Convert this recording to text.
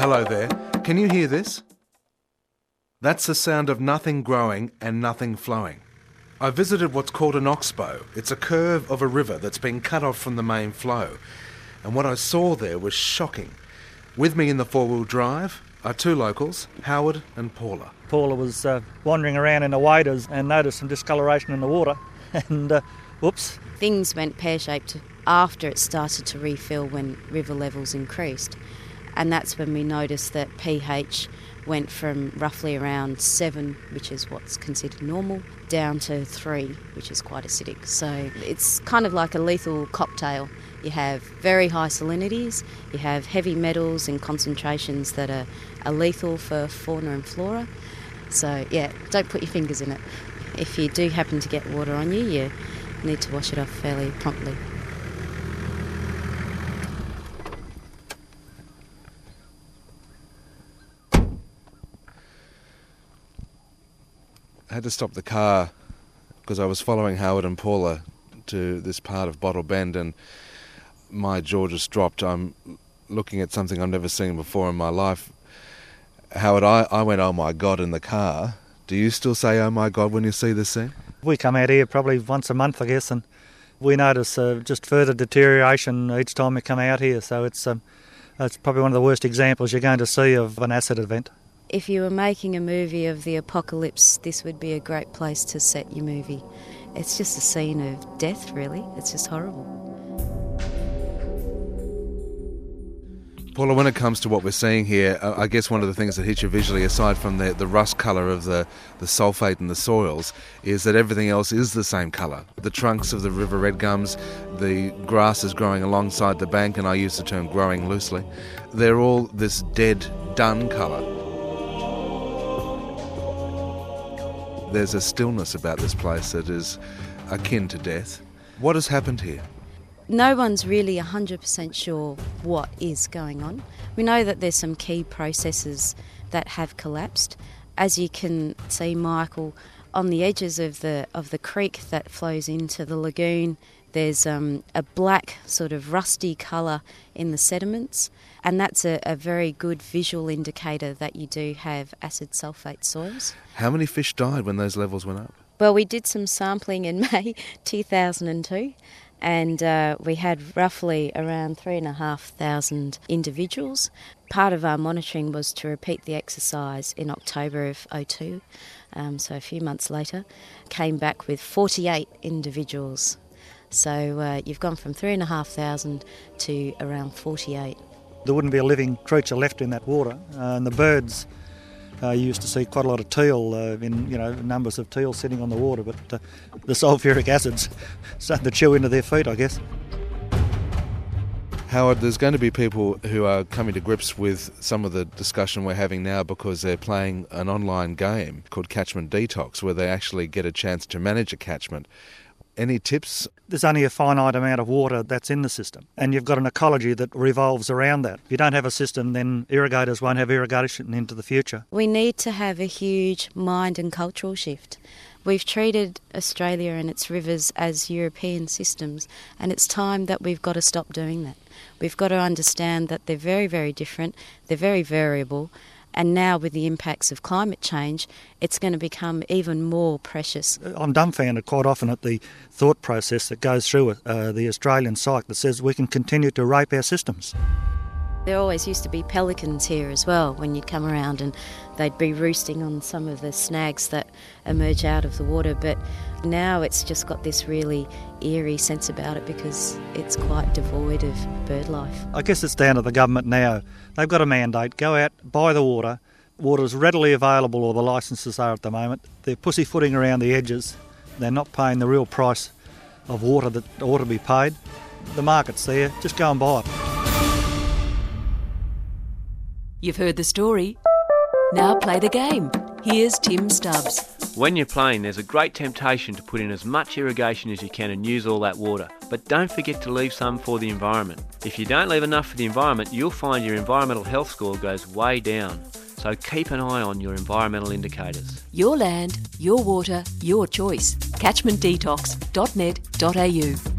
Hello there. Can you hear this? That's the sound of nothing growing and nothing flowing. I visited what's called an oxbow. It's a curve of a river that's been cut off from the main flow. And what I saw there was shocking. With me in the four wheel drive are two locals, Howard and Paula. Paula was uh, wandering around in the waders and noticed some discoloration in the water, and uh, whoops. Things went pear shaped after it started to refill when river levels increased. And that's when we noticed that pH went from roughly around seven, which is what's considered normal, down to three, which is quite acidic. So it's kind of like a lethal cocktail. You have very high salinities, you have heavy metals and concentrations that are, are lethal for fauna and flora. So, yeah, don't put your fingers in it. If you do happen to get water on you, you need to wash it off fairly promptly. Had to stop the car because I was following Howard and Paula to this part of Bottle Bend and my jaw just dropped. I'm looking at something I've never seen before in my life. Howard, I, I went, oh my God, in the car. Do you still say, oh my God, when you see this scene? We come out here probably once a month, I guess, and we notice uh, just further deterioration each time we come out here. So it's um, it's probably one of the worst examples you're going to see of an acid event. If you were making a movie of the apocalypse, this would be a great place to set your movie. It's just a scene of death, really. It's just horrible. Paula, when it comes to what we're seeing here, I guess one of the things that hits you visually, aside from the, the rust colour of the, the sulphate and the soils, is that everything else is the same colour. The trunks of the river red gums, the grass is growing alongside the bank, and I use the term growing loosely. They're all this dead, dun colour. There's a stillness about this place that is akin to death. What has happened here? no one's really 100% sure what is going on. We know that there's some key processes that have collapsed. As you can see, Michael, on the edges of the of the creek that flows into the lagoon, there's um, a black sort of rusty colour in the sediments, and that's a, a, very good visual indicator that you do have acid sulphate soils. How many fish died when those levels went up? Well, we did some sampling in May 2002, and uh, we had roughly around three and a half thousand individuals. Part of our monitoring was to repeat the exercise in October of 02, um, so a few months later, came back with 48 individuals. So uh, you've gone from three and a half thousand to around 48. There wouldn't be a living creature left in that water, uh, and the birds uh, you used to see quite a lot of teal uh, in you know numbers of teal sitting on the water, but uh, the sulphuric acids starting to chew into their feet, I guess. Howard, there's going to be people who are coming to grips with some of the discussion we're having now because they're playing an online game called Catchment Detox, where they actually get a chance to manage a catchment any tips? There's only a finite amount of water that's in the system, and you've got an ecology that revolves around that. If you don't have a system, then irrigators won't have irrigation into the future. We need to have a huge mind and cultural shift. We've treated Australia and its rivers as European systems, and it's time that we've got to stop doing that. We've got to understand that they're very, very different, they're very variable, and now, with the impacts of climate change, it's going to become even more precious. I'm dumbfounded quite often at the thought process that goes through uh, the Australian psyche that says we can continue to rape our systems. There always used to be pelicans here as well when you'd come around and they'd be roosting on some of the snags that emerge out of the water. But now it's just got this really eerie sense about it because it's quite devoid of bird life. I guess it's down to the government now. They've got a mandate go out, buy the water. Water is readily available, or the licences are at the moment. They're pussyfooting around the edges. They're not paying the real price of water that ought to be paid. The market's there, just go and buy it. You've heard the story. Now play the game. Here's Tim Stubbs. When you're playing, there's a great temptation to put in as much irrigation as you can and use all that water. But don't forget to leave some for the environment. If you don't leave enough for the environment, you'll find your environmental health score goes way down. So keep an eye on your environmental indicators. Your land, your water, your choice. Catchmentdetox.net.au